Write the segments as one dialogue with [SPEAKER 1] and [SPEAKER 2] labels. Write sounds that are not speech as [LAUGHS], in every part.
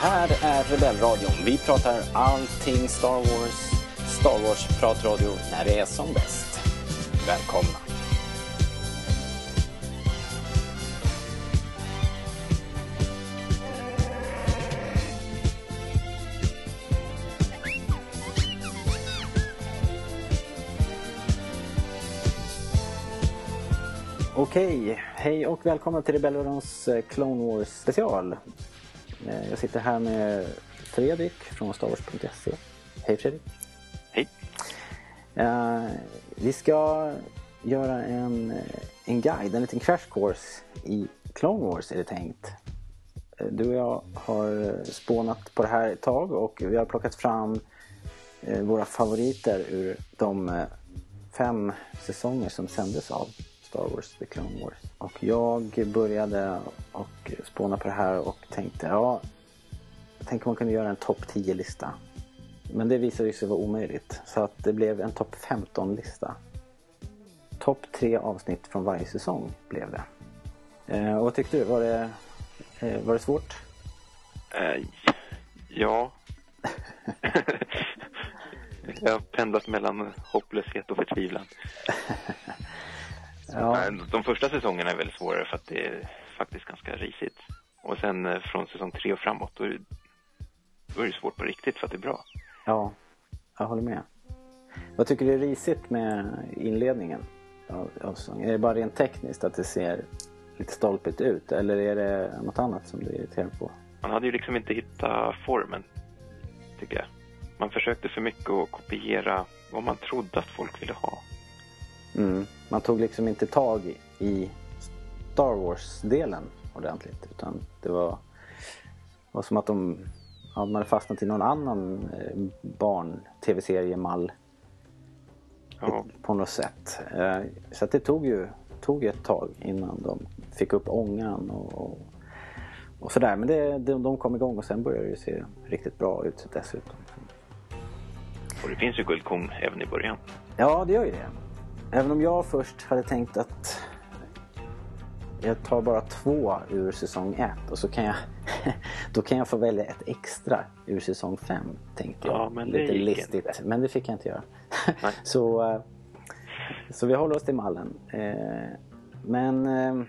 [SPEAKER 1] här är Rebellradion. Vi pratar allting Star Wars. Star Wars-pratradio när det är som bäst. Välkomna! Okej, hej och välkomna till Rebellradions eh, Clone Wars special. Eh, Jag sitter här med Fredrik från StarWars.se. Hej Fredrik!
[SPEAKER 2] Hej.
[SPEAKER 1] Eh, vi ska göra en, eh, en guide, en liten crash course i Clone Wars är det tänkt. Du och jag har spånat på det här ett tag och vi har plockat fram våra favoriter ur de fem säsonger som sändes av Star Wars The Clone Wars. Och jag började och spåna på det här och tänkte ja, tänk om man kunde göra en topp 10-lista. Men det visade sig vara omöjligt. Så att det blev en topp 15-lista. Topp tre avsnitt från varje säsong blev det. Eh, och vad tyckte du? Var det, eh, var det svårt?
[SPEAKER 2] Eh, ja. [LAUGHS] jag har pendlat mellan hopplöshet och förtvivlan. [LAUGHS]
[SPEAKER 1] Ja,
[SPEAKER 2] De första säsongerna är väl svårare för att det är faktiskt ganska risigt. Och sen eh, från säsong tre och framåt, då är, det, då är det svårt på riktigt för att det är bra.
[SPEAKER 1] ja, jag håller med. Vad tycker du är risigt med inledningen av, av säsongen? Är det bara rent tekniskt att det ser lite stolpigt ut? Eller är det något annat som du är irriterad på?
[SPEAKER 2] Man hade ju liksom inte hittat formen, tycker jag. Man försökte för mycket att kopiera vad man trodde att folk ville ha.
[SPEAKER 1] Mm. Man tog liksom inte tag i- Star Wars-delen ordentligt. Utan det var, var som att de ja, de hade fastnat i någon annan eh, barn-tv-seriemall
[SPEAKER 2] Ja,
[SPEAKER 1] på något sätt. Eh, Så det tog ju tog ett tag innan de fick upp ångan och, och, och sådär. Men det, de, de kom igång och sen började det se riktigt bra ut dessutom.
[SPEAKER 2] och det finns ju guldkorn även i början.
[SPEAKER 1] Ja, det gör ju det. Även om jag först hade tänkt att jag tar bara två ur säsong ett och så kan jag [LAUGHS] då kan jag få välja ett extra ur säsong fem tänkte jag.
[SPEAKER 2] Ja, men
[SPEAKER 1] Lite listigt.
[SPEAKER 2] inte.
[SPEAKER 1] Men det fick jag inte göra. [LAUGHS] Så, eh, så vi håller oss till mallen. Eh, Men eh,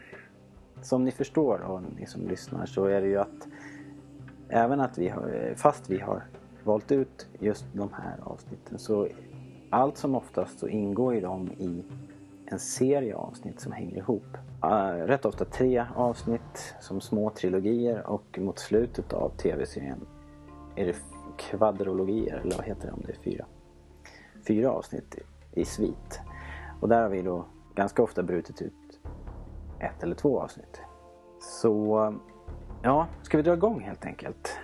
[SPEAKER 1] som ni förstår och ni som lyssnar så är det ju att även att vi har, fast vi har valt ut just de här avsnitten så allt som oftast så ingår ju de i en serie avsnitt som hänger ihop. Rätt ofta tre avsnitt som små trilogier och mot slutet av tv-serien är det kvadrologier, eller vad heter det om det är fyra? Fyra avsnitt i svit. Och där har vi då ganska ofta brutit ut ett eller två avsnitt. Så ja, ska vi dra igång helt enkelt?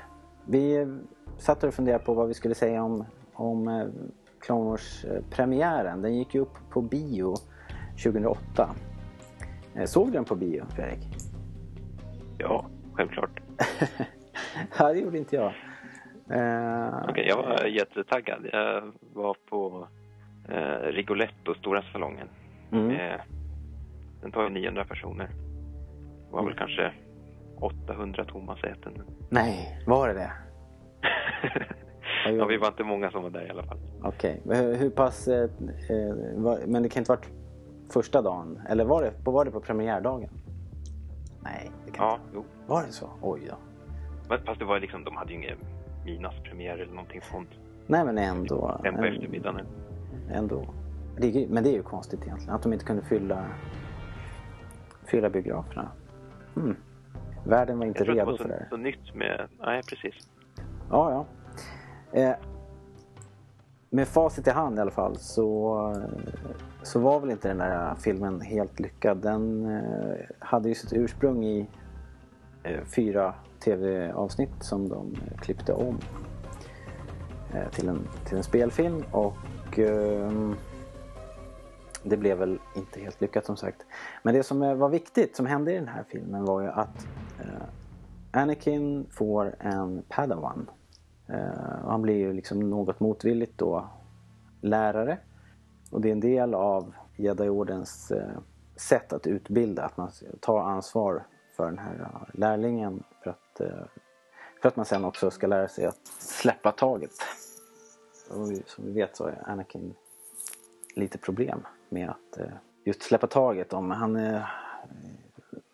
[SPEAKER 1] Vi satt och funderade på vad vi skulle säga om, om eh, Clone Wars-premiären. Den gick ju upp på bio 2008. Eh, Såg du den på bio, Fredrik?
[SPEAKER 2] Ja, självklart. [LAUGHS]
[SPEAKER 1] ja, det gjorde inte jag. Eh,
[SPEAKER 2] Okej, jag var jättetaggad. Jag var på eh, Rigoletto, stora salongen.
[SPEAKER 1] mm.
[SPEAKER 2] Den tar ju 900 personer. Det var väl kanske 800 tomma säten.
[SPEAKER 1] Nej, var det det? [LAUGHS]
[SPEAKER 2] ja, vi var inte många som var där i alla fall.
[SPEAKER 1] Okej, men hur, hur pass... Eh, eh, var, men det kan inte varit första dagen? Eller var det, var det på premiärdagen? Nej, det kan
[SPEAKER 2] Ja,
[SPEAKER 1] inte.
[SPEAKER 2] jo.
[SPEAKER 1] Var det så? Oj då.
[SPEAKER 2] Men Fast det var liksom, de hade ju ingen midnattspremiär eller någonting sånt.
[SPEAKER 1] Nej men ändå.
[SPEAKER 2] På
[SPEAKER 1] en-
[SPEAKER 2] eftermiddagen.
[SPEAKER 1] ändå. Det är, men det är ju konstigt egentligen att de inte kunde fylla, fylla biograferna. Hmm. Världen var inte
[SPEAKER 2] Jag tror att
[SPEAKER 1] redo
[SPEAKER 2] det
[SPEAKER 1] för
[SPEAKER 2] var
[SPEAKER 1] det.
[SPEAKER 2] så, så nytt med... Nej, precis.
[SPEAKER 1] Ja, ja. Eh, med facit i hand i alla fall så, så var väl inte den där filmen helt lyckad. Den eh, hade ju sitt ursprung i eh, fyra tv-avsnitt som de klippte om eh, till, en, till en spelfilm och ehm, det blev väl inte helt lyckat som sagt. Men det som eh, var viktigt som hände i den här filmen var ju att eh, Anakin får en padawan. Eh, han blir ju liksom något motvilligt då lärare. Och det är en del av Jedi-ordens eh, sätt att utbilda, att man tar ansvar för den här eh, lärlingen för att, eh, För att man sen också ska lära sig att släppa taget. Och som vi vet så är Anakin lite problem med att eh, just släppa taget. Om han, eh,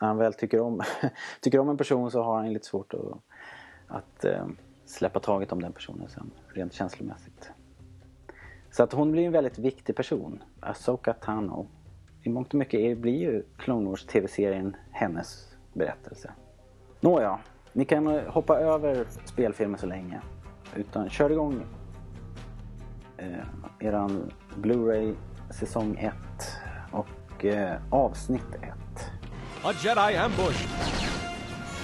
[SPEAKER 1] när han väl tycker om, [LAUGHS] tycker om en person så har han lite svårt att, att eh, släppa taget om den personen sen rent känslomässigt. Så att hon blir en väldigt viktig person. Asoka Tano. I mångt och mycket blir ju Clone Wars TV-serien hennes berättelse. Nåja, ni kan hoppa över spelfilmen så länge. Utan kör igång eh, eran Blu-ray säsong 1 och eh, avsnitt 1.
[SPEAKER 3] A Jedi ambush.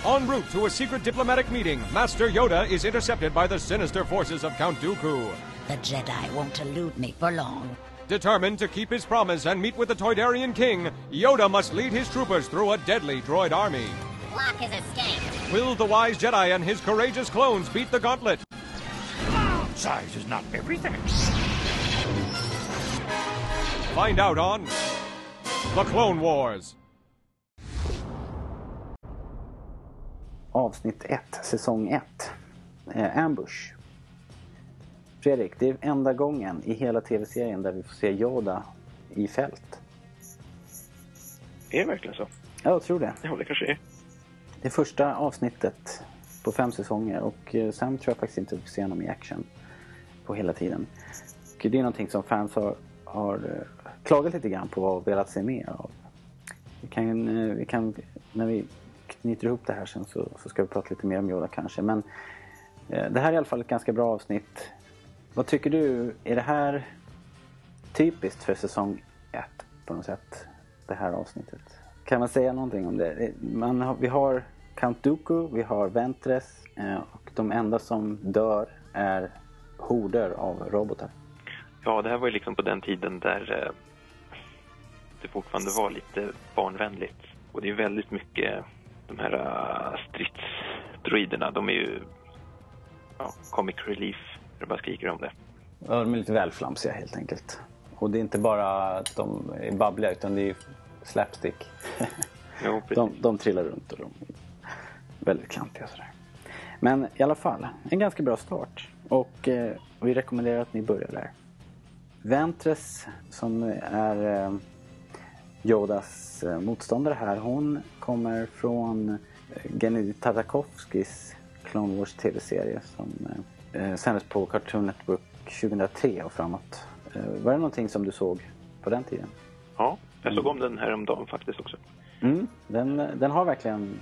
[SPEAKER 3] En route to a secret diplomatic meeting, Master Yoda is intercepted by the sinister forces of Count Dooku.
[SPEAKER 4] The Jedi won't elude me for long.
[SPEAKER 3] Determined to keep his promise and meet with the Toydarian king, Yoda must lead his troopers through a deadly droid army.
[SPEAKER 4] Block his escape.
[SPEAKER 3] Will the wise Jedi and his courageous clones beat the gauntlet?
[SPEAKER 5] Size is not everything.
[SPEAKER 3] Find out on The Clone Wars.
[SPEAKER 1] Avsnitt 1, säsong 1. Eh, Ambush. Fredrik, det är enda gången i hela tv-serien där vi får se Yoda i fält.
[SPEAKER 2] Är det verkligen så?
[SPEAKER 1] Ja, jag tror det.
[SPEAKER 2] Ja, det kanske är.
[SPEAKER 1] Det första avsnittet på fem säsonger och eh, sen tror jag faktiskt inte vi får se honom i action på hela tiden. Och det är någonting som fans har, har eh, klagat lite grann på och velat se mer av. Vi kan, eh, vi kan, när vi knyter ihop det här sen så, så ska vi prata lite mer om Yoda kanske. Men eh, det här är i alla fall ett ganska bra avsnitt. Vad tycker du? Är det här typiskt för säsong 1 på något sätt? Det här avsnittet. Kan man säga någonting om det? Eh, man har, vi har Count Dooku, vi har Ventress eh, och de enda som dör är horder av robotar.
[SPEAKER 2] Ja, det här var ju liksom på den tiden där eh, det fortfarande var lite barnvänligt. Och det är väldigt mycket de här uh, stridsdroiderna. De är ju ja, comic relief. Jag bara skriker om det.
[SPEAKER 1] Ja, de är lite välflamsiga helt enkelt. Och det är inte bara att de är babbliga utan det är slapstick. [LAUGHS]
[SPEAKER 2] Jo,
[SPEAKER 1] de, de trillar runt och de är väldigt klantiga sådär. Men i alla fall, en ganska bra start. Och eh, vi rekommenderar att ni börjar där. Ventress som är eh, Yodas eh, motståndare här. Hon kommer från eh, Gennady Tartakovskis Clone Wars TV-serie som eh, sändes på Cartoon Network 2003 och framåt. Eh, var det någonting som du såg på den tiden?
[SPEAKER 2] Ja, jag såg om den här om dagen faktiskt också.
[SPEAKER 1] Mm, den, den har verkligen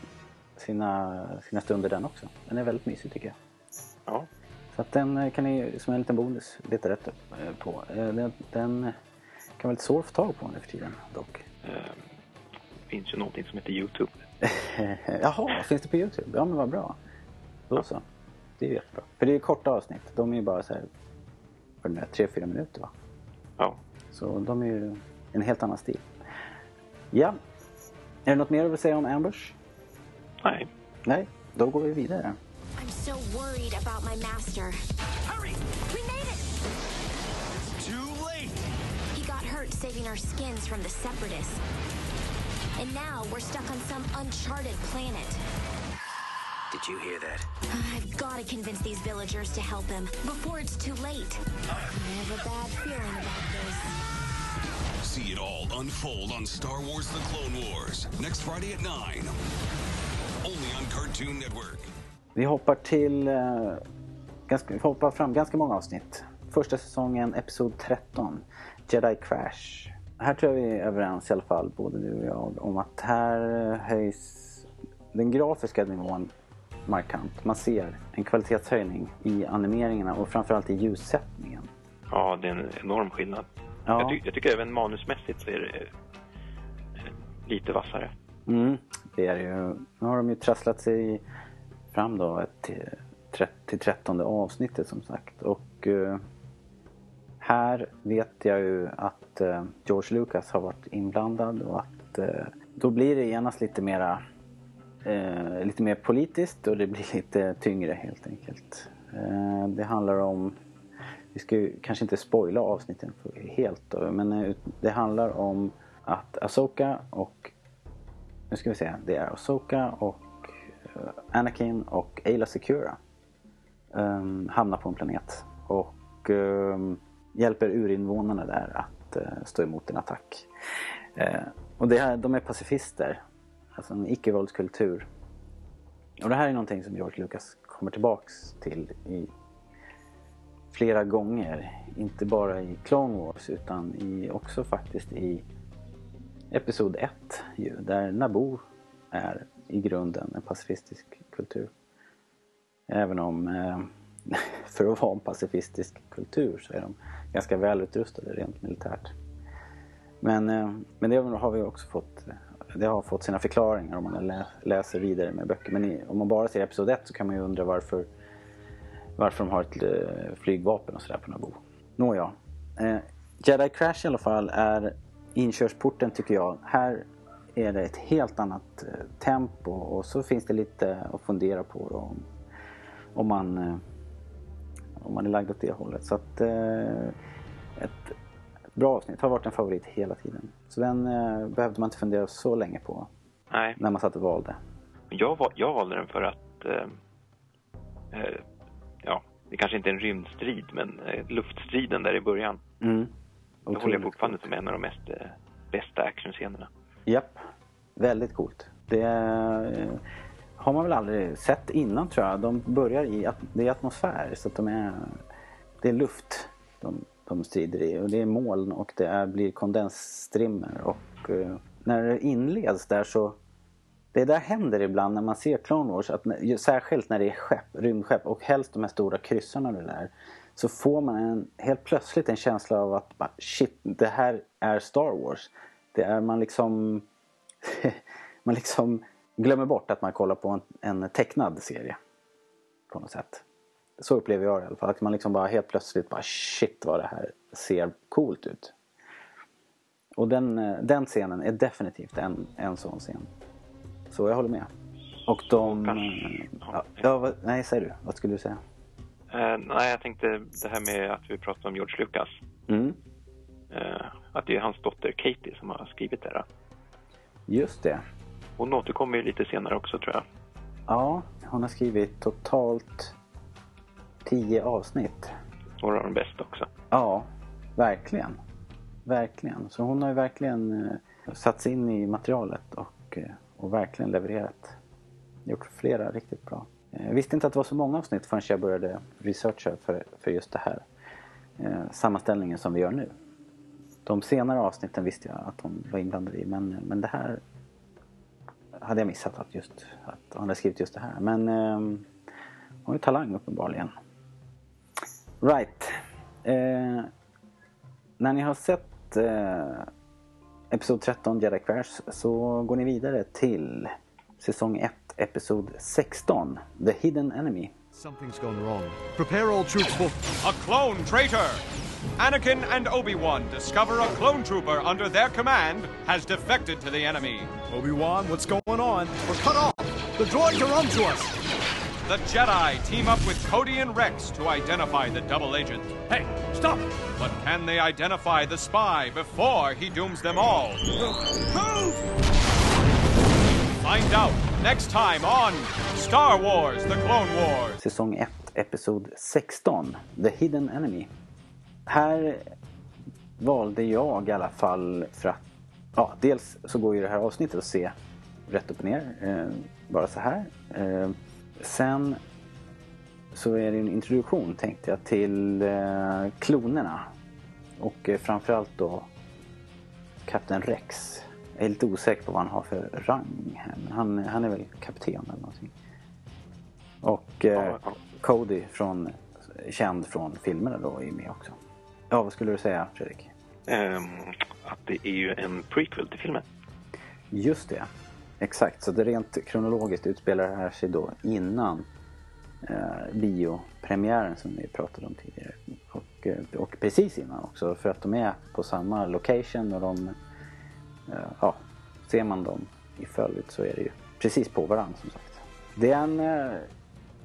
[SPEAKER 1] sina, sina stunder den också. Den är väldigt mysig tycker jag.
[SPEAKER 2] Ja,
[SPEAKER 1] Så att den eh, kan ni som en liten bonus leta rätt eh, på. Eh, Den, den kan vara lite svår att få tag på nu för tiden dock.
[SPEAKER 2] Eh, det finns ju någonting som heter Youtube. [LAUGHS]
[SPEAKER 1] Jaha, finns det på Youtube? Ja men vad bra. Då så. Det är ju jättebra. För det är korta avsnitt. De är ju bara så här, vad är det nu, tre, fyra minuter va?
[SPEAKER 2] Ja,
[SPEAKER 1] Så de är ju en helt annan stil. Ja. Är det något mer du vill säga om Ambush?
[SPEAKER 2] nej.
[SPEAKER 1] Nej, då går vi vidare.
[SPEAKER 6] I'm so worried about my master.
[SPEAKER 5] Hurry!
[SPEAKER 6] Saving our skins from the separatists. And now we're stuck on some uncharted planet.
[SPEAKER 7] Did you hear that?
[SPEAKER 6] I've got to convince these villagers to help him before it's too late. I have a bad feeling about this.
[SPEAKER 8] See it all unfold on Star Wars The Clone Wars next Friday at 9. Only on Cartoon Network.
[SPEAKER 1] Vi hoppar till... eh, ganska, vi hoppar fram ganska många avsnitt. Första säsongen, episod 13. Jedi Crash. Här tror jag vi är överens i alla fall, både du och jag, om att här eh, höjs den grafiska nivån markant. Man ser en kvalitetshöjning i animeringarna och framförallt i ljussättningen.
[SPEAKER 2] Ja, det är en enorm skillnad.
[SPEAKER 1] Ja.
[SPEAKER 2] Jag, ty jag tycker även manusmässigt så är det eh, lite vassare.
[SPEAKER 1] Mm, det är det ju. Nu har de ju trasslat sig fram då till, till trettonde avsnittet som sagt. Och eh, här vet jag ju att eh, George Lucas har varit inblandad och att eh, då blir det genast lite mera eh, lite mer politiskt och det blir [LAUGHS] lite tyngre helt enkelt. Eh, det handlar om vi ska ju kanske inte spoila avsnitten helt då, men eh, det handlar om att Asoka och nu ska vi se, det är Asoka och eh, Anakin och Ayla Secura um, hamnar på en planet och um, hjälper urinvånarna där att eh, stå emot en attack. Eh, och det här, de är pacifister, alltså en icke-våldskultur. Och det här är någonting som George Lucas kommer tillbaks till i flera gånger. Inte bara i Clone Wars utan i, också faktiskt i Episod 1 ju, där Naboo är i grunden en pacifistisk kultur. Även om eh, [LAUGHS] för att vara en pacifistisk kultur så är de ganska välutrustade rent militärt. Men, eh, men det har vi också fått eh, det har fått sina förklaringar om man läser vidare med böcker. Men i, om man bara ser Episod 1 så kan man ju undra varför, varför de har ett eh, flygvapen och sådär på Naboo. Nåja. Eh, Jedi Crash i alla fall är inkörsporten tycker jag. Här är det ett helt annat tempo och så finns det lite att fundera på då, om, om, man, om man är lagd åt det hållet. Så att eh, ett, ett bra avsnitt har varit en favorit hela tiden. Så den behövde man inte fundera så länge på
[SPEAKER 2] Nej.
[SPEAKER 1] när man satt och valde.
[SPEAKER 2] Jag, jag valde den för att eh, ja, det kanske inte är en rymdstrid men eh, luftstriden där i början.
[SPEAKER 1] Mm.
[SPEAKER 2] Det håller jag fortfarande som en av de mest bästa actionscenerna.
[SPEAKER 1] Japp, väldigt coolt. Det har man väl aldrig sett innan tror jag. De börjar i det är atmosfär så att de är det är luft de, de strider i och det är moln och det är, blir kondensstrimmer och uh, när det inleds där så det där händer ibland när man ser Clone Wars, att, särskilt när det är skepp, rymdskepp och helst de här stora kryssarna du lär. Så får man en, helt plötsligt en känsla av att ah, shit, det här är Star Wars. Det är man liksom [LAUGHS] man liksom glömmer bort att man kollar på en, en tecknad serie. På något sätt. Så upplever jag det i alla fall. Att man liksom bara helt plötsligt bara shit vad det här ser coolt ut. Och den, den scenen är definitivt en, en sån scen. Så jag håller med. Och de... Ja, ja, vad, nej, säg du. Vad skulle du säga?
[SPEAKER 2] Uh, nej, jag tänkte det här med att vi pratar om George Lucas.
[SPEAKER 1] Mm.
[SPEAKER 2] Uh, att det är hans dotter Katie som har skrivit det. Där.
[SPEAKER 1] Just det.
[SPEAKER 2] Hon återkommer ju lite senare också tror jag.
[SPEAKER 1] Ja, hon har skrivit totalt tio avsnitt.
[SPEAKER 2] Några av de bästa också.
[SPEAKER 1] Ja, verkligen. Verkligen. Så hon har ju verkligen eh, satt sig in i materialet och, eh, och verkligen levererat. Gjort flera riktigt bra. Jag visste inte att det var så många avsnitt förrän jag började researcha för, för just det här. Eh, sammanställningen som vi gör nu. De senare avsnitten visste jag att hon var inblandad i men, men det här hade jag missat att, just, att hon hade skrivit just det här. Men eh, hon har ju talang uppenbarligen. Right. Eh, när ni har sett eh, Episod 13 Jedi Crash så går ni vidare till säsong 1 Episod 16 The Hidden Enemy.
[SPEAKER 3] Something's gone wrong. Prepare all troops for... A clone traitor! Anakin and Obi-Wan discover a clone trooper under their command has defected to the enemy.
[SPEAKER 9] Obi-Wan, what's going on? We're cut off! The droids are onto us!
[SPEAKER 3] The Jedi team up with Cody and Rex to identify the double agent.
[SPEAKER 9] Hey, stop!
[SPEAKER 3] But can they identify the spy before he dooms them all?
[SPEAKER 9] Move!
[SPEAKER 3] Find out next time on Star Wars The Clone Wars.
[SPEAKER 1] Säsong 1, Episod 16, The Hidden Enemy. Här valde jag i alla fall för att ja, dels så går ju det här avsnittet att se rätt upp och ner, eh, bara så här. Eh, sen så är det en introduktion tänkte jag till eh, klonerna och eh, framförallt då Kapten Rex. Jag är lite osäker på vad han har för rang här, men han, han är väl kapten eller någonting. Och eh, Cody från, känd från filmerna då är med också. Ja, vad skulle du säga Fredrik?
[SPEAKER 2] Um, att det är ju en prequel till filmen.
[SPEAKER 1] Just det. Exakt, så det rent kronologiskt utspelar det här sig då innan eh, biopremiären som vi pratade om tidigare. Och, eh, och precis innan också för att de är på samma location och de, eh, ja, ser man dem i följd så är det ju precis på varandra som sagt. Det är en eh,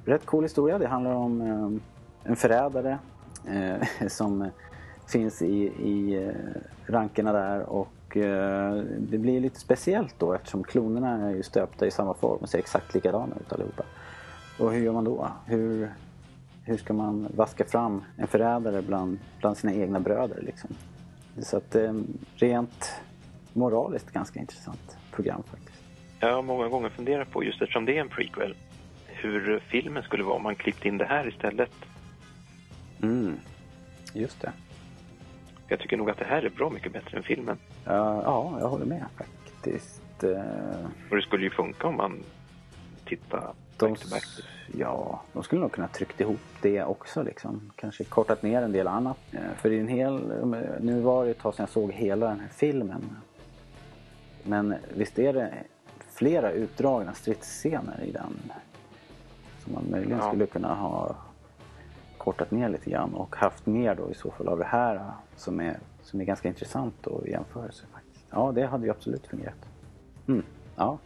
[SPEAKER 1] rätt cool historia. Det handlar om eh, en förrädare eh, [LAUGHS] som finns i, i rankerna där och eh, det blir lite speciellt då eftersom klonerna är ju stöpta i samma form och ser exakt likadana ut allihopa. Och hur gör man då? Hur, hur ska man vaska fram en förrädare bland, bland sina egna bröder liksom? Så att eh, rent moraliskt ganska intressant program faktiskt.
[SPEAKER 2] Jag har många gånger funderat på, just eftersom det är en prequel, hur filmen skulle vara om man klippt in det här istället.
[SPEAKER 1] Mm, just det.
[SPEAKER 2] Jag tycker nog att det här är bra mycket bättre än filmen.
[SPEAKER 1] Ja, ja jag håller med faktiskt. Eh,
[SPEAKER 2] Och det skulle ju funka om man tittar
[SPEAKER 1] de,
[SPEAKER 2] back to back.
[SPEAKER 1] ja, de skulle nog kunna tryckt ihop det också liksom. Kanske kortat ner en del annat. Eh, För i en hel, nu var det ett tag sedan jag såg hela den här filmen. Men visst är det flera utdragna stridsscener i den. Som man möjligen
[SPEAKER 2] Ja.
[SPEAKER 1] skulle kunna ha kortat ner lite grann och haft mer då i så fall av det här äh, som är, som är ganska intressant då i jämförelse faktiskt. Ja, det hade ju absolut fungerat. Mm, ja,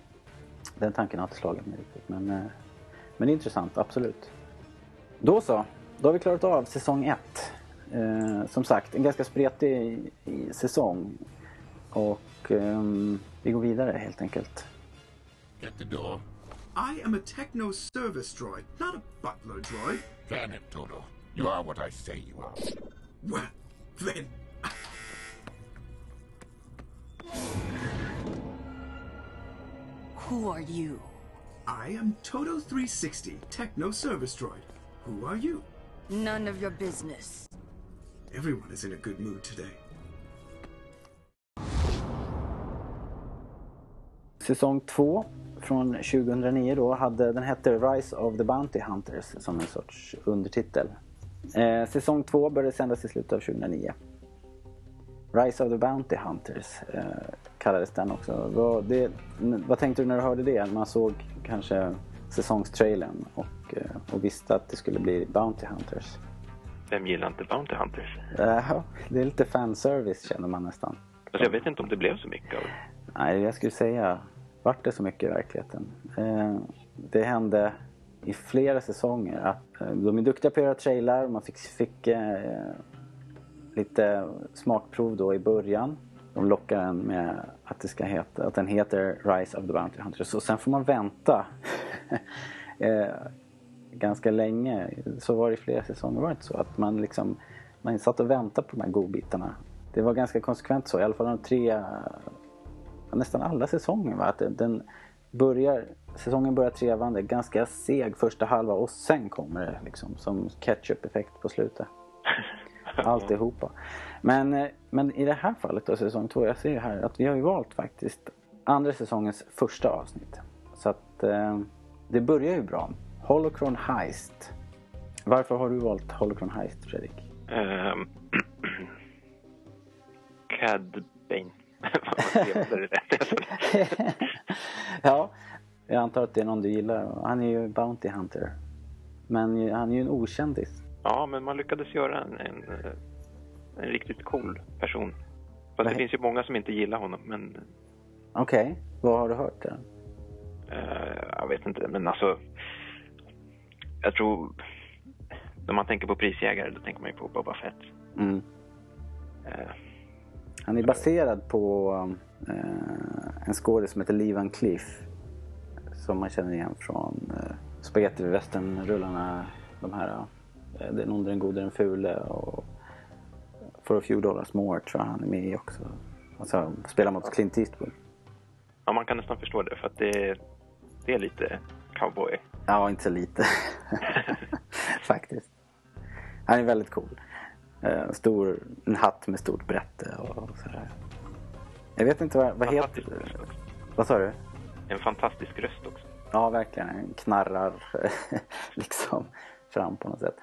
[SPEAKER 1] den tanken har inte slagit mig riktigt men, äh, men det är intressant, absolut. Då så, då har vi klarat av säsong 1. Eh, äh, som sagt, en ganska spretig i, säsong. Och eh, vi går vidare helt enkelt.
[SPEAKER 10] Get the door.
[SPEAKER 5] I am a techno service droid, not a butler droid.
[SPEAKER 10] Damn it, Toto. You are what I say you are.
[SPEAKER 5] Well, then,
[SPEAKER 11] Who are you?
[SPEAKER 5] I am Toto 360, techno service droid. Who are you?
[SPEAKER 11] None of your business.
[SPEAKER 5] Everyone is in a good mood today.
[SPEAKER 1] Säsong 2 från 2009 då hade, den hette Rise of the Bounty Hunters som en sorts undertitel. Eh, säsong 2 började sändas i slutet av 2009. Rise of the Bounty Hunters eh, kallades den också. Vad, det, vad tänkte du när du hörde det? Man såg kanske säsongstrailern och, eh, och visste att det skulle bli Bounty Hunters.
[SPEAKER 2] Vem gillar inte Bounty Hunters?
[SPEAKER 1] Eh, det är lite fanservice känner man nästan.
[SPEAKER 2] Alltså jag vet inte om det blev så mycket av det.
[SPEAKER 1] Nej, jag skulle säga, vart det så mycket i verkligheten? Eh, det hände i flera säsonger att eh, de är duktiga på att göra trailar. Man fick, fick eh, lite smakprov då i början. De lockar en med att det ska heta, att den heter Rise of the Bounty Hunters. Och sen får man vänta [LAUGHS] eh, ganska länge. Så var det i flera säsonger, var det inte så? Att man liksom, man satt och väntade på de här godbitarna. Det var ganska konsekvent så, i alla fall de tre nästan alla säsonger. Va? Att den- börjar, säsongen börjar trevande, ganska seg första halva och sen kommer det liksom som ketchup-effekt på slutet. [LAUGHS] Alltihopa. Men, eh, men i det här fallet då, säsong två, jag ser ju här att vi har ju valt faktiskt andra säsongens första avsnitt. Så att eh, det börjar ju bra. Holocron Heist. Varför har du valt Holocron Heist, Fredrik?
[SPEAKER 2] Um, [CLEARS THROAT] Cad Bane. [LAUGHS]
[SPEAKER 1] Ja, jag antar att det är någon du gillar. Han är ju Bounty Hunter. Men han är ju en okändis.
[SPEAKER 2] Ja, men man lyckades göra en, en, en riktigt cool person. Fast det finns ju många som inte gillar honom, men
[SPEAKER 1] Okej, vad har du hört? Där?
[SPEAKER 2] eh, jag vet inte. Men alltså, jag tror, när man tänker på prisjägare, då tänker man ju på Boba Fett.
[SPEAKER 1] Mm.
[SPEAKER 2] Eh,
[SPEAKER 1] Han är baserad på eh, en skådis som heter Lee Van Cleef. Som man känner igen från eh, Spaghetti western-rullarna. De här eh, Den onde, den gode, den fule och For a few dollars more tror jag han är med i också. Alltså spelar mot Clint Eastwood.
[SPEAKER 2] ja, man kan nästan förstå det, för att det, det är lite cowboy.
[SPEAKER 1] Ja, inte så lite. [LAUGHS] Faktiskt. Han är väldigt cool. Eh, stor, en hatt med stort brätte och sådär. Jag vet inte vad, vad heter Vad sa du?
[SPEAKER 2] En fantastisk röst också.
[SPEAKER 1] Ja, verkligen. Den knarrar [LAUGHS] liksom fram på något sätt.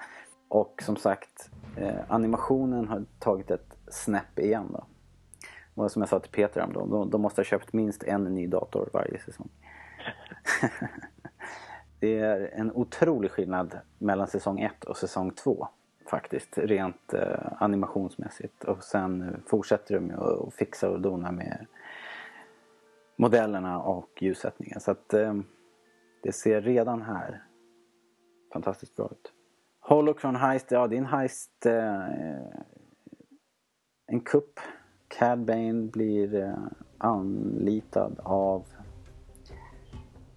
[SPEAKER 1] Och som sagt, eh, animationen har tagit ett snäpp igen då. Och som jag sa till Peter om de, de måste ha köpt minst en ny dator varje säsong. [LAUGHS] det är en otrolig skillnad mellan säsong 1 och säsong 2 faktiskt, rent eh, animationsmässigt. Och sen fortsätter de med att fixa och dona med modellerna och ljussättningen. Så att eh, det ser redan här fantastiskt bra ut. Holocron Heist, ja det är en heist, eh, en kupp Cad Bane blir eh, anlitad av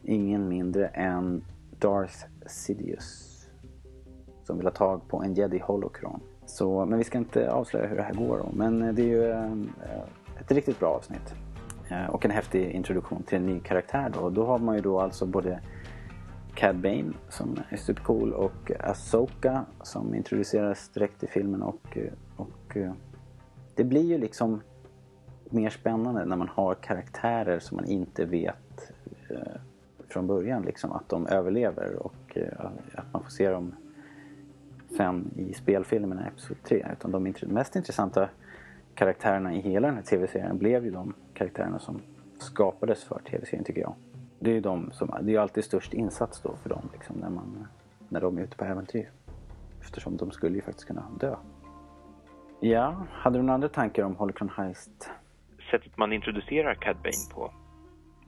[SPEAKER 1] ingen mindre än Darth Sidious. Som vill ha tag på en jedi holocron. Så, men vi ska inte avslöja hur det här går då. Men eh, det är ju eh, ett riktigt bra avsnitt. Eh, och en häftig introduktion till en ny karaktär då. Då har man ju då alltså både Cad Bane som är supercool och Asoka som introduceras direkt i filmen och, och det blir ju liksom mer spännande när man har karaktärer som man inte vet från början liksom att de överlever och att man får se dem sen i spelfilmerna i Episod 3. Utan de mest intressanta karaktärerna i hela den här tv-serien blev ju de karaktärerna som skapades för tv-serien tycker jag. Det är ju de som, det är alltid störst insats då för dem liksom, när, man, när de är ute på äventyr. Eftersom de skulle ju faktiskt kunna dö. Ja, hade du några andra tankar om Holocron Heist?
[SPEAKER 2] Sättet man introducerar Cad Bane på.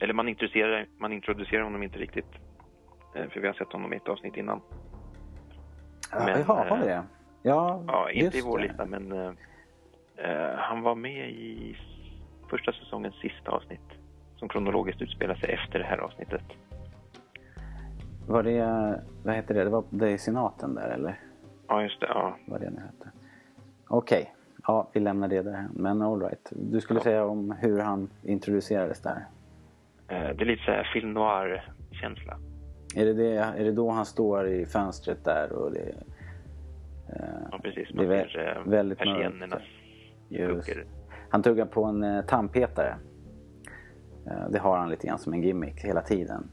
[SPEAKER 2] Eller man introducerar, man introducerar honom inte riktigt. Eh, för vi har sett honom i ett avsnitt innan.
[SPEAKER 1] Men, Jaha, har vi det? Ja,
[SPEAKER 2] ja inte i vår lista, men uh, han var med i första säsongens sista avsnitt. Som kronologiskt utspelar sig efter det här avsnittet.
[SPEAKER 1] Var det, vad heter det, det var det i senaten där eller?
[SPEAKER 2] Ja, just det, ja.
[SPEAKER 1] Vad det nu hette. Okej, okay. ja vi lämnar det där. Men alright. Du skulle ja. säga om hur han introducerades där?
[SPEAKER 2] Uh, det är lite såhär film noir-känsla.
[SPEAKER 1] Är det, det, är det då han står i fönstret där och det...
[SPEAKER 2] Eh, ja precis, man det är ser eh, väldigt persiennernas.
[SPEAKER 1] Han tuggar på en eh, tandpetare. Eh, det har han lite grann som en gimmick hela tiden.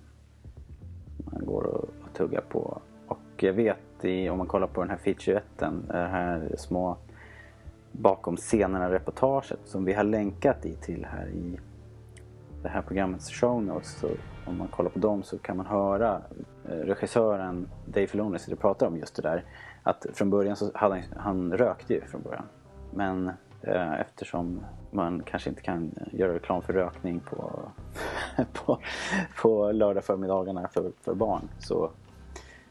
[SPEAKER 1] Man går och, och tuggar på. Och jag vet i, om man kollar på den här featuretten, det här små bakom scenerna reportaget som vi har länkat i till här i det här programmets show notes. Så om man kollar på dem så kan man höra eh, regissören Dave Filoni sitter och pratar om just det där. Att från början så hade han, han rökte ju från början. Men eh, eftersom man kanske inte kan göra reklam för rökning på, [LAUGHS] på, på lördag förmiddagarna för, för barn så,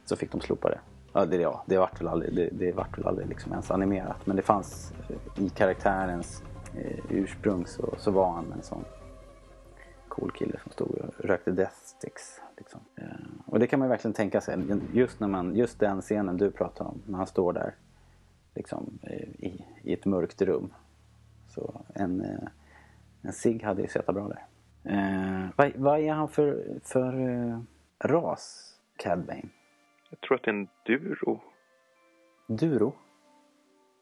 [SPEAKER 1] så fick de slopa det. Ja, det, ja, det vart väl aldrig, det, det vart väl aldrig liksom ens animerat. Men det fanns i karaktärens eh, ursprung så, så var han en sån cool kille som stod och rökte Death Sticks. Liksom. Eh, och det kan man verkligen tänka sig. Just, när man, just den scenen du pratar om, när han står där liksom, i, i ett mörkt rum. Så en, eh, en cigg hade ju suttit bra där. Eh, vad, vad är han för, för eh, ras, Cad Bane?
[SPEAKER 2] Jag tror att det är en duro.
[SPEAKER 1] Duro?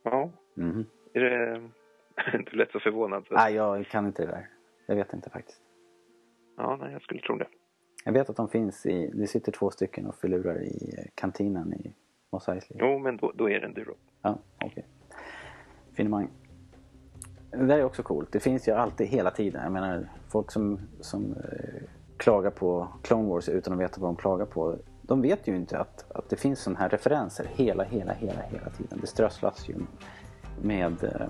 [SPEAKER 2] Ja.
[SPEAKER 1] Mm.
[SPEAKER 2] Är det... [LAUGHS] du lät så förvånad.
[SPEAKER 1] Nej, jag kan inte det där. Jag vet inte faktiskt.
[SPEAKER 2] Ja, nej, jag skulle tro det.
[SPEAKER 1] Jag vet att de finns i, det sitter två stycken och filurar i kantinen i Mos Eisley.
[SPEAKER 2] Jo, men då, då är det en Duro.
[SPEAKER 1] Ja, okej. Okay. Finemang. Det där är också coolt. Det finns ju alltid, hela tiden. Jag menar, folk som, som eh, klagar på Clone Wars utan att veta vad de klagar på. De vet ju inte att, att det finns sådana här referenser hela, hela, hela, hela tiden. Det strösslas ju med eh,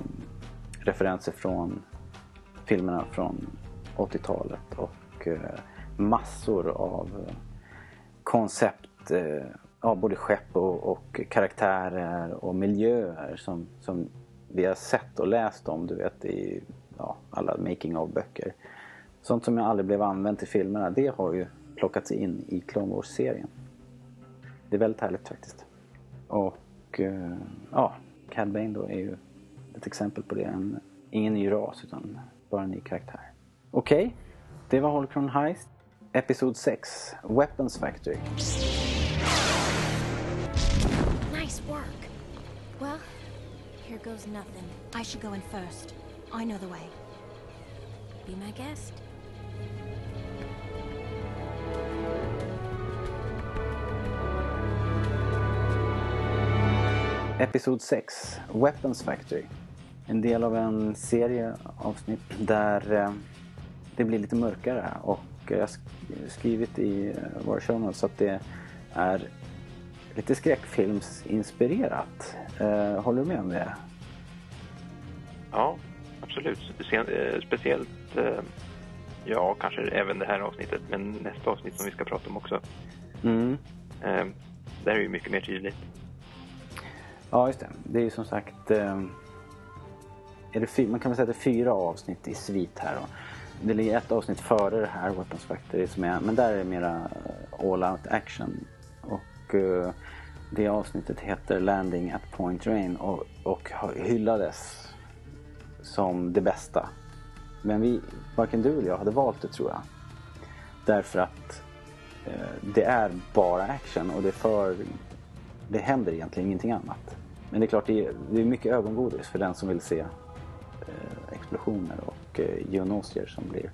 [SPEAKER 1] referenser från filmerna från 80-talet och och eh, massor av eh, koncept eh, av både skepp och, och, karaktärer och miljöer som, som vi har sett och läst om du vet i ja, alla making of böcker. Sånt som aldrig blev använt i filmerna det har ju plockats in i Clone Wars-serien. Det är väldigt härligt faktiskt. Och ja, Cad Bane då är ju ett exempel på det. En, ingen ny ras utan bara en ny karaktär. Okej, okay. Det var Holocron Heist. Episod 6, Weapons Factory.
[SPEAKER 6] Nice work. Well, here goes nothing. I should go in first. I know the way. Be my guest.
[SPEAKER 1] Episod 6, Weapons Factory. En del av en serie avsnitt där eh, det blir lite mörkare och jag har skrivit i eh, våra show notes att det är lite skräckfilmsinspirerat. Eh, håller du med om det?
[SPEAKER 2] Ja, absolut. Eh, speciellt, ja kanske även det här avsnittet, men nästa avsnitt som vi ska prata om också.
[SPEAKER 1] Mm.
[SPEAKER 2] Där är det mycket mer tydligt.
[SPEAKER 1] Ja, just det. Det är ju som sagt är det man kan väl säga att det är fyra avsnitt i svit här. Och det ligger ett avsnitt före det här, Weapons Factory, som är, men där är det mera eh, all out action. Och uh, det avsnittet heter Landing at Point Rain och, och hyllades som det bästa. Men vi, varken du eller jag hade valt det tror jag. Därför att eh, det är bara action och det, för, det händer egentligen ingenting annat. Men det är klart, det är, det är mycket ögongodis för den som vill se eh, explosioner och eh, geonosier som blir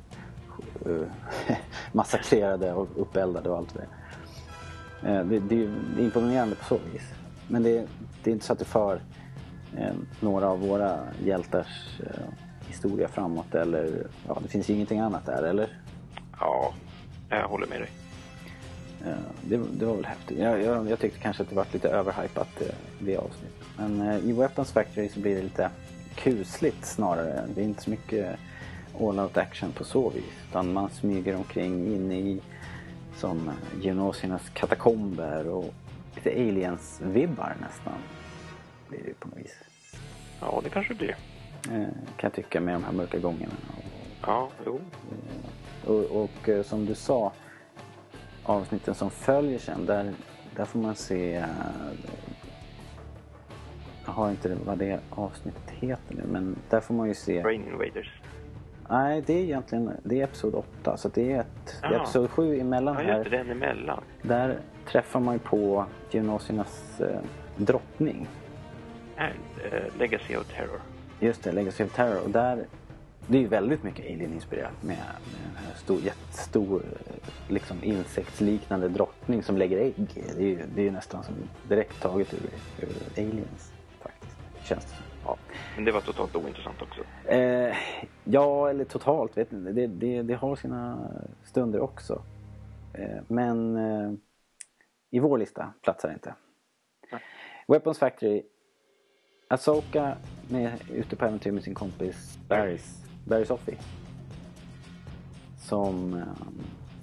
[SPEAKER 1] eh, [LAUGHS] massakrerade och uppeldade och allt vad det är. Eh, det, det är imponerande på så vis. Men det, det är inte så att det för några av våra hjältars historia framåt eller ja, det finns ju ingenting annat där, eller?
[SPEAKER 2] Ja, jag håller med dig.
[SPEAKER 1] Det, det var väl häftigt. Jag, jag, jag, tyckte kanske att det var lite överhypat det, avsnittet. Men i Weapons Factory så blir det lite kusligt snarare. Det är inte så mycket all out action på så vis. Utan man smyger omkring inne i som genosiernas katakomber och lite aliens-vibbar nästan. Blir det på något vis.
[SPEAKER 2] Ja, det kanske blir.
[SPEAKER 1] Eh, kan jag tycka med de här mörka gångerna.
[SPEAKER 2] Ja, jo.
[SPEAKER 1] Och, och, och som du sa, avsnitten som följer sen, där, där får man se... eh, Jag har inte vad det avsnittet heter nu, men där får man ju se...
[SPEAKER 2] Brain Invaders.
[SPEAKER 1] Nej, det är egentligen det är episod 8, så det är, ett, det är episod 7 emellan
[SPEAKER 2] Ja,
[SPEAKER 1] här.
[SPEAKER 2] den emellan.
[SPEAKER 1] Där träffar man ju på genosiernas eh, drottning.
[SPEAKER 2] Här, eh, Legacy of Terror.
[SPEAKER 1] Just det, Legacy of Terror. Och där, det är ju väldigt mycket Alien-inspirerat med, med den här stor, jättestor eh, liksom insektsliknande drottning som lägger ägg. Det är ju, det är ju nästan som direkt taget ur, ur Aliens faktiskt. Känns det som.
[SPEAKER 2] Men det var totalt ointressant också.
[SPEAKER 1] Eh, ja, eller totalt vet inte. Det, det, det har sina stunder också. Eh, men eh, i vår lista platsar det inte. Weapons Factory. Asoka med, ute på äventyr med sin kompis Barrys, Barry Sophie. Som, eh,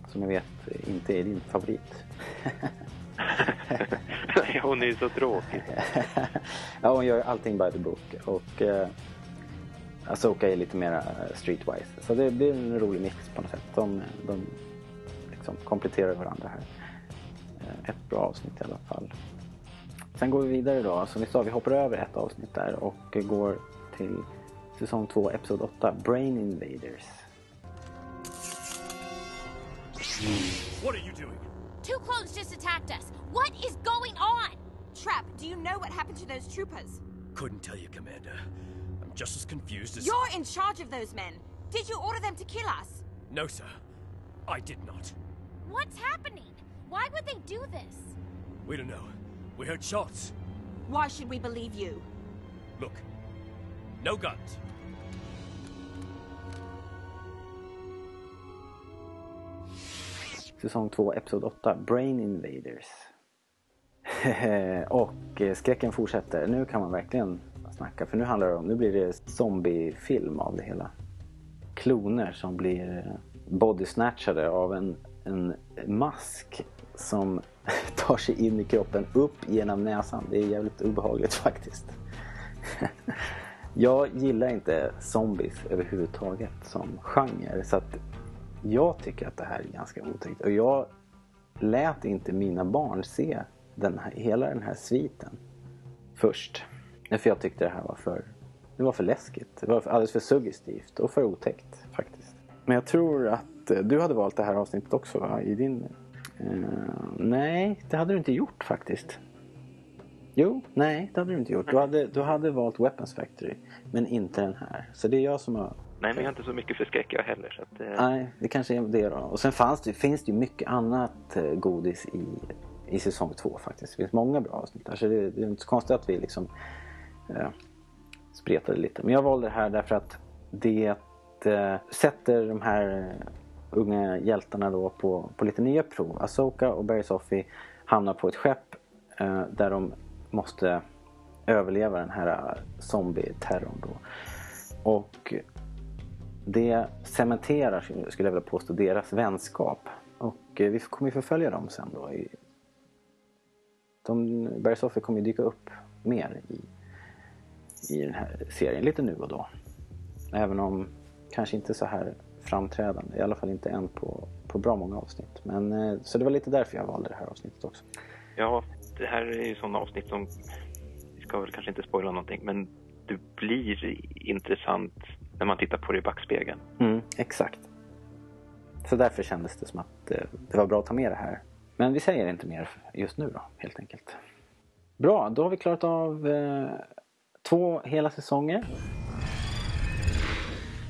[SPEAKER 1] som jag vet inte är din favorit. [LAUGHS] [LAUGHS] [LAUGHS]
[SPEAKER 2] Hon är så tråkig. [LAUGHS]
[SPEAKER 1] ja, hon gör allting by the book. Och eh, Asoka är lite mer streetwise. Så det blir en rolig mix på något sätt. De, de liksom kompletterar varandra här. Eh, ett bra avsnitt i alla fall. Sen går vi vidare då. Som vi sa, vi hoppar över ett avsnitt där och går till säsong 2, episod 8, Brain Invaders.
[SPEAKER 9] What are you doing?
[SPEAKER 6] Two clones just attacked us. What is going on? Trap, do you know what happened to those troopers?
[SPEAKER 9] Couldn't tell you, Commander. I'm just as confused as.
[SPEAKER 6] You're in charge of those men. Did you order them to kill us?
[SPEAKER 9] No, sir. I did not.
[SPEAKER 6] What's happening? Why would they do this?
[SPEAKER 9] We don't know. We heard shots.
[SPEAKER 6] Why should we believe you?
[SPEAKER 9] Look. No guns.
[SPEAKER 1] Säsong 2, episod 8, Brain Invaders. [LAUGHS] och eh, skräcken fortsätter. Nu kan man verkligen snacka. För nu handlar det om, nu blir det zombiefilm av det hela. Kloner som blir eh, bodysnatchade av en, en mask som [LAUGHS] tar sig in i kroppen upp genom näsan. Det är jävligt obehagligt [LAUGHS] faktiskt. Jag gillar inte zombies överhuvudtaget som genre. Så att jag tycker att det här är ganska otäckt. Och jag lät inte mina barn se den här, hela den här sviten först. För jag tyckte det här var för, det var för läskigt. Det var alldeles för suggestivt och för otäckt faktiskt. Men jag tror att eh, du hade valt det här avsnittet också va? I din... Eh, nej, det hade du inte gjort faktiskt. Jo, nej, det hade du inte gjort. Du hade, du hade valt Weapons Factory, men inte den här. Så det är jag som har...
[SPEAKER 2] Nej, men jag är inte så mycket för skräck jag heller. Så att, eh,
[SPEAKER 1] Nej, det kanske är det då. Och sen fanns det, finns det ju mycket annat eh, godis i, i säsong två faktiskt. Det finns många bra avsnitt där. Så det, det är inte så konstigt att vi liksom eh, spretade lite. Men jag valde det här därför att det eh, sätter de här eh, unga hjältarna då på, på lite nya prov. Asoka och Barry Sophie hamnar på ett skepp eh, där de måste överleva den här eh, zombie-terrorn då. Och det cementerar, skulle jag vilja påstå, deras vänskap. Och eh, vi kommer ju förfölja dem sen då. De, Barry Sophie kommer ju dyka upp mer i, i den här serien, lite nu och då. Även om kanske inte så här framträdande, i alla fall inte än på, på bra många avsnitt. Men, eh, så det var lite därför jag valde det här avsnittet också.
[SPEAKER 2] Ja, det här är ju sådana avsnitt som, vi ska väl kanske inte spoila någonting, men det blir intressant när man tittar på det i backspegeln.
[SPEAKER 1] Mm, exakt. Så därför kändes det som att eh, det var bra att ta med det här. Men vi säger inte mer just nu då, helt enkelt. Bra, då har vi klarat av eh, två hela säsonger.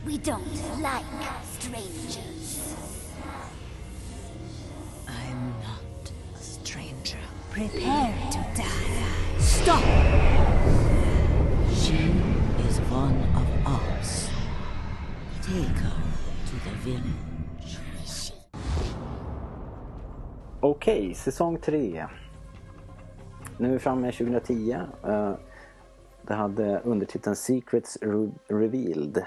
[SPEAKER 4] We don't like strangers.
[SPEAKER 11] I'm not a stranger.
[SPEAKER 4] Prepare to die.
[SPEAKER 11] Stop! She is one. Take her to the village.
[SPEAKER 1] Okej, säsong 3. Nu är vi framme 2010. Eh, det hade undertiteln Secrets Re- Revealed.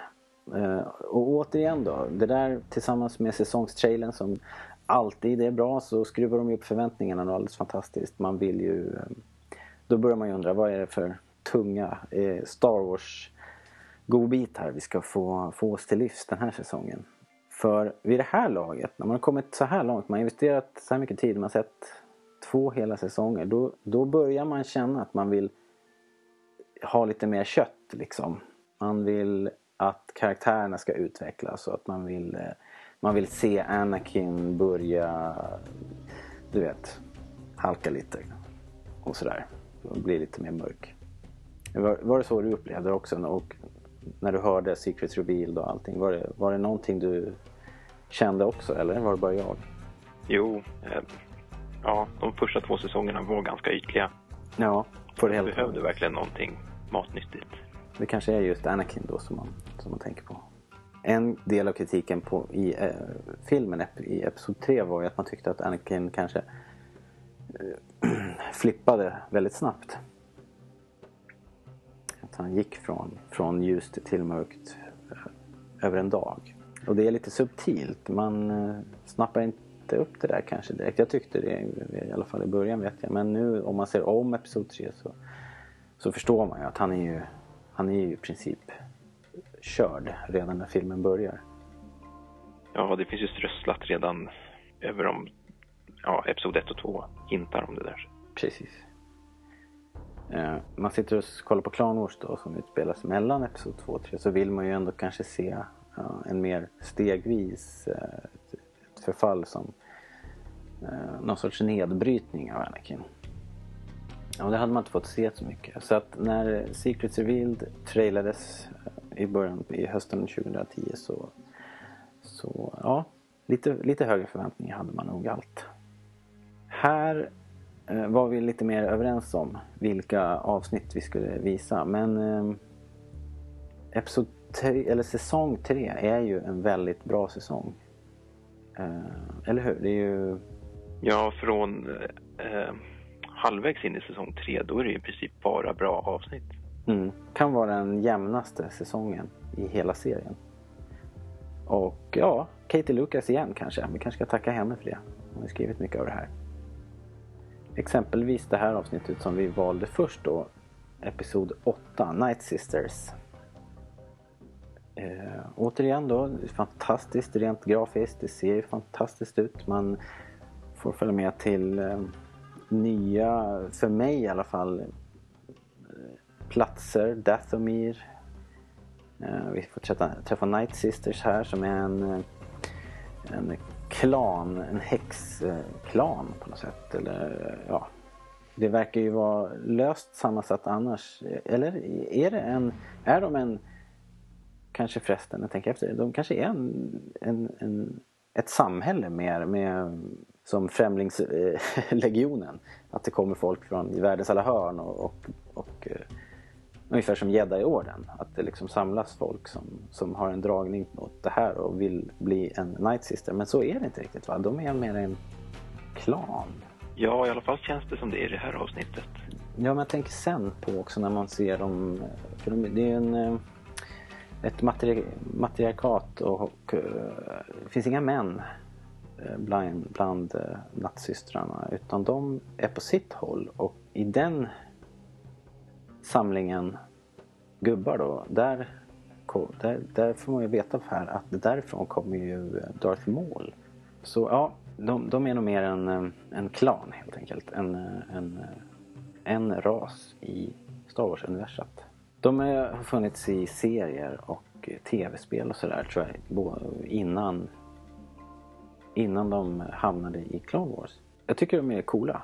[SPEAKER 1] Eh, och återigen då, det där tillsammans med säsongstrailern som alltid är bra så skruvar de upp förväntningarna och alldeles fantastiskt. Man vill ju... Eh, då börjar man ju undra, vad är det för tunga Star Wars godbitar vi ska få, få oss till livs den här säsongen? För vid det här laget, när man har kommit så här långt, man har investerat så här mycket tid, man har sett två hela säsonger, då, då börjar man känna att man vill ha lite mer kött liksom. Man vill att karaktärerna ska utvecklas och att man vill, eh, man vill se Anakin börja, du vet, halka lite och sådär. Och bli lite mer mörk. Var, var det så du upplevde det också? Och när du hörde Secrets Revealed och allting, var det, var det någonting du kände också eller var det bara jag?
[SPEAKER 2] Jo, eh, ja, de första två säsongerna var ganska ytliga.
[SPEAKER 1] Ja, på det hela
[SPEAKER 2] behövde verkligen någonting matnyttigt.
[SPEAKER 1] Det kanske är just Anakin då som man, som man tänker på. En del av kritiken på, i eh, filmen i Episod 3 var ju att man tyckte att Anakin kanske eh, [CLEARS THROAT] flippade väldigt snabbt. Han gick från, från ljust till mörkt eh, över en dag. Och det är lite subtilt. Man eh, snappar inte upp det där kanske direkt. Jag tyckte det i alla fall i början vet jag. Men nu om man ser om Episod 3 så, så förstår man ju att han är ju, han är ju i princip körd redan när filmen börjar.
[SPEAKER 2] Ja, det finns ju strösslat redan över om ja, Episod 1 och 2 hintar om det där.
[SPEAKER 1] Precis. Eh, man sitter och kollar på Clone Wars då som utspelas mellan Episod 2 och 3 så vill man ju ändå kanske se en mer stegvis eh, ett, förfall som eh, någon sorts nedbrytning av Anakin. Och det hade man inte fått se så mycket. Så att när Secrets Revealed trailades eh, i början, i hösten 2010 så, så ja, lite, lite högre förväntningar hade man nog allt. Här var vi lite mer överens om vilka avsnitt vi skulle visa. Men eh, episod tre, eller säsong 3 är ju en väldigt bra säsong. Eh, eller hur? Det är ju...
[SPEAKER 2] Ja, från eh, halvvägs in i säsong 3 då är det i princip bara bra avsnitt.
[SPEAKER 1] Mm, kan vara den jämnaste säsongen i hela serien. Och ja, Katie Lucas igen kanske. Vi kanske ska tacka henne för det. Hon har skrivit mycket av det här. Exempelvis det här avsnittet som vi valde först då. Episod 8, Night Sisters. Eh, återigen då, fantastiskt rent grafiskt. Det ser ju fantastiskt ut. Man får följa med till eh, nya, för mig i alla fall, eh, platser. Dathomir. Eh, vi får träffa, träffa Night Sisters här som är en, eh, en klan, en häxklan på något sätt. Eller, ja. Det verkar ju vara löst sammansatt annars. Eller är det en, är de en, kanske förresten, jag tänker efter, de kanske är en, en, en ett samhälle mer med, som Främlingslegionen. Att det kommer folk från världens alla hörn och, och, och eh, ungefär som Jedi-orden. Att det liksom samlas folk som, som har en dragning åt det här och vill bli en Night Sister. Men så är det inte riktigt va? De är mer en klan.
[SPEAKER 2] Ja, i alla fall känns det som det är i det här avsnittet.
[SPEAKER 1] Ja, men jag tänker sen på också när man ser dem. För de, det är en, eh, ett materi matriarkat och, och eh, det finns inga män eh, bland, bland eh, nattsystrarna utan de är på sitt håll och i den samlingen gubbar då, där, där, där får man ju veta här att därifrån kommer ju Darth Maul. Så ja, de, de är nog mer en, eh, en klan helt enkelt. En, eh, en, eh, en ras i Star Wars-universat. De har funnits i serier och tv-spel och sådär tror jag, innan, innan de hamnade i Clone Wars. Jag tycker de är coola.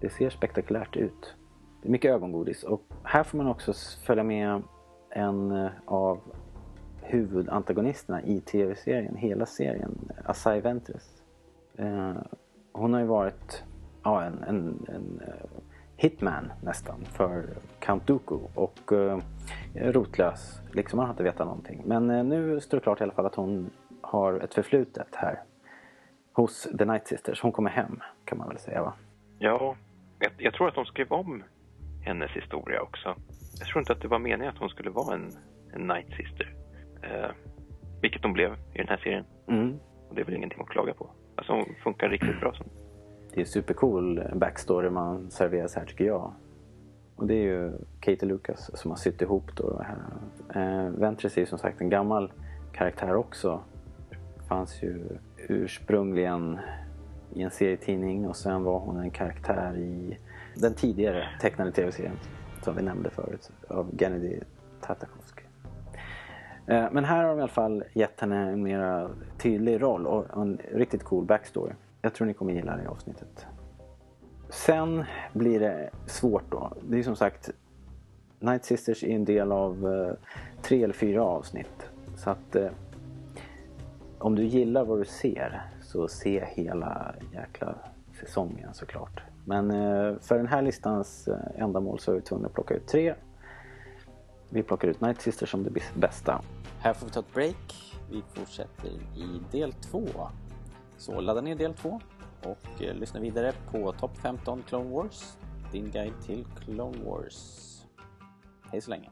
[SPEAKER 1] Det ser spektakulärt ut. Det är mycket ögongodis och här får man också följa med en eh, av huvudantagonisterna i tv-serien, hela serien, Asai Ventress. Eh, hon har ju varit ja, en, en, en eh, hitman nästan för Count Dooku och eh, rotlös, liksom man har inte vetat någonting. Men eh, nu står det klart i alla fall att hon har ett förflutet här hos The Night Sisters. Hon kommer hem kan man väl säga va?
[SPEAKER 2] Ja, jag, jag tror att de skrev om hennes historia också. Jag tror inte att det var meningen att hon skulle vara en, en Night Sister. Eh, vilket de blev i den här serien.
[SPEAKER 1] Mm.
[SPEAKER 2] Och det är väl ingenting att klaga på. Alltså hon funkar riktigt bra som.
[SPEAKER 1] Det är supercool backstory man serveras här tycker jag. Och det är ju Katie Lucas som har sytt ihop då. Eh, Ventress är ju som sagt en gammal karaktär också. Fanns ju ursprungligen i en serietidning och sen var hon en karaktär i den tidigare tecknade tv-serien som vi nämnde förut av Gennady Tartakovsky. Eh, men här har de i alla fall gett henne en mer tydlig roll och en riktigt cool backstory. Jag tror ni kommer gilla det avsnittet. Sen blir det svårt då. Det är som sagt Night Sisters är en del av eh, tre eller fyra avsnitt. Så att eh, om du gillar vad du ser så se hela jäkla säsongen såklart. Men eh, för den här listans eh, ändamål så är vi tvungna att plocka ut tre. Vi plockar ut Night Sister som det bästa. Här får vi ta ett break. Vi fortsätter i del två. Så ladda ner del två och eh, lyssna vidare på Top 15 Clone Wars. Din guide till Clone Wars. Hej så länge.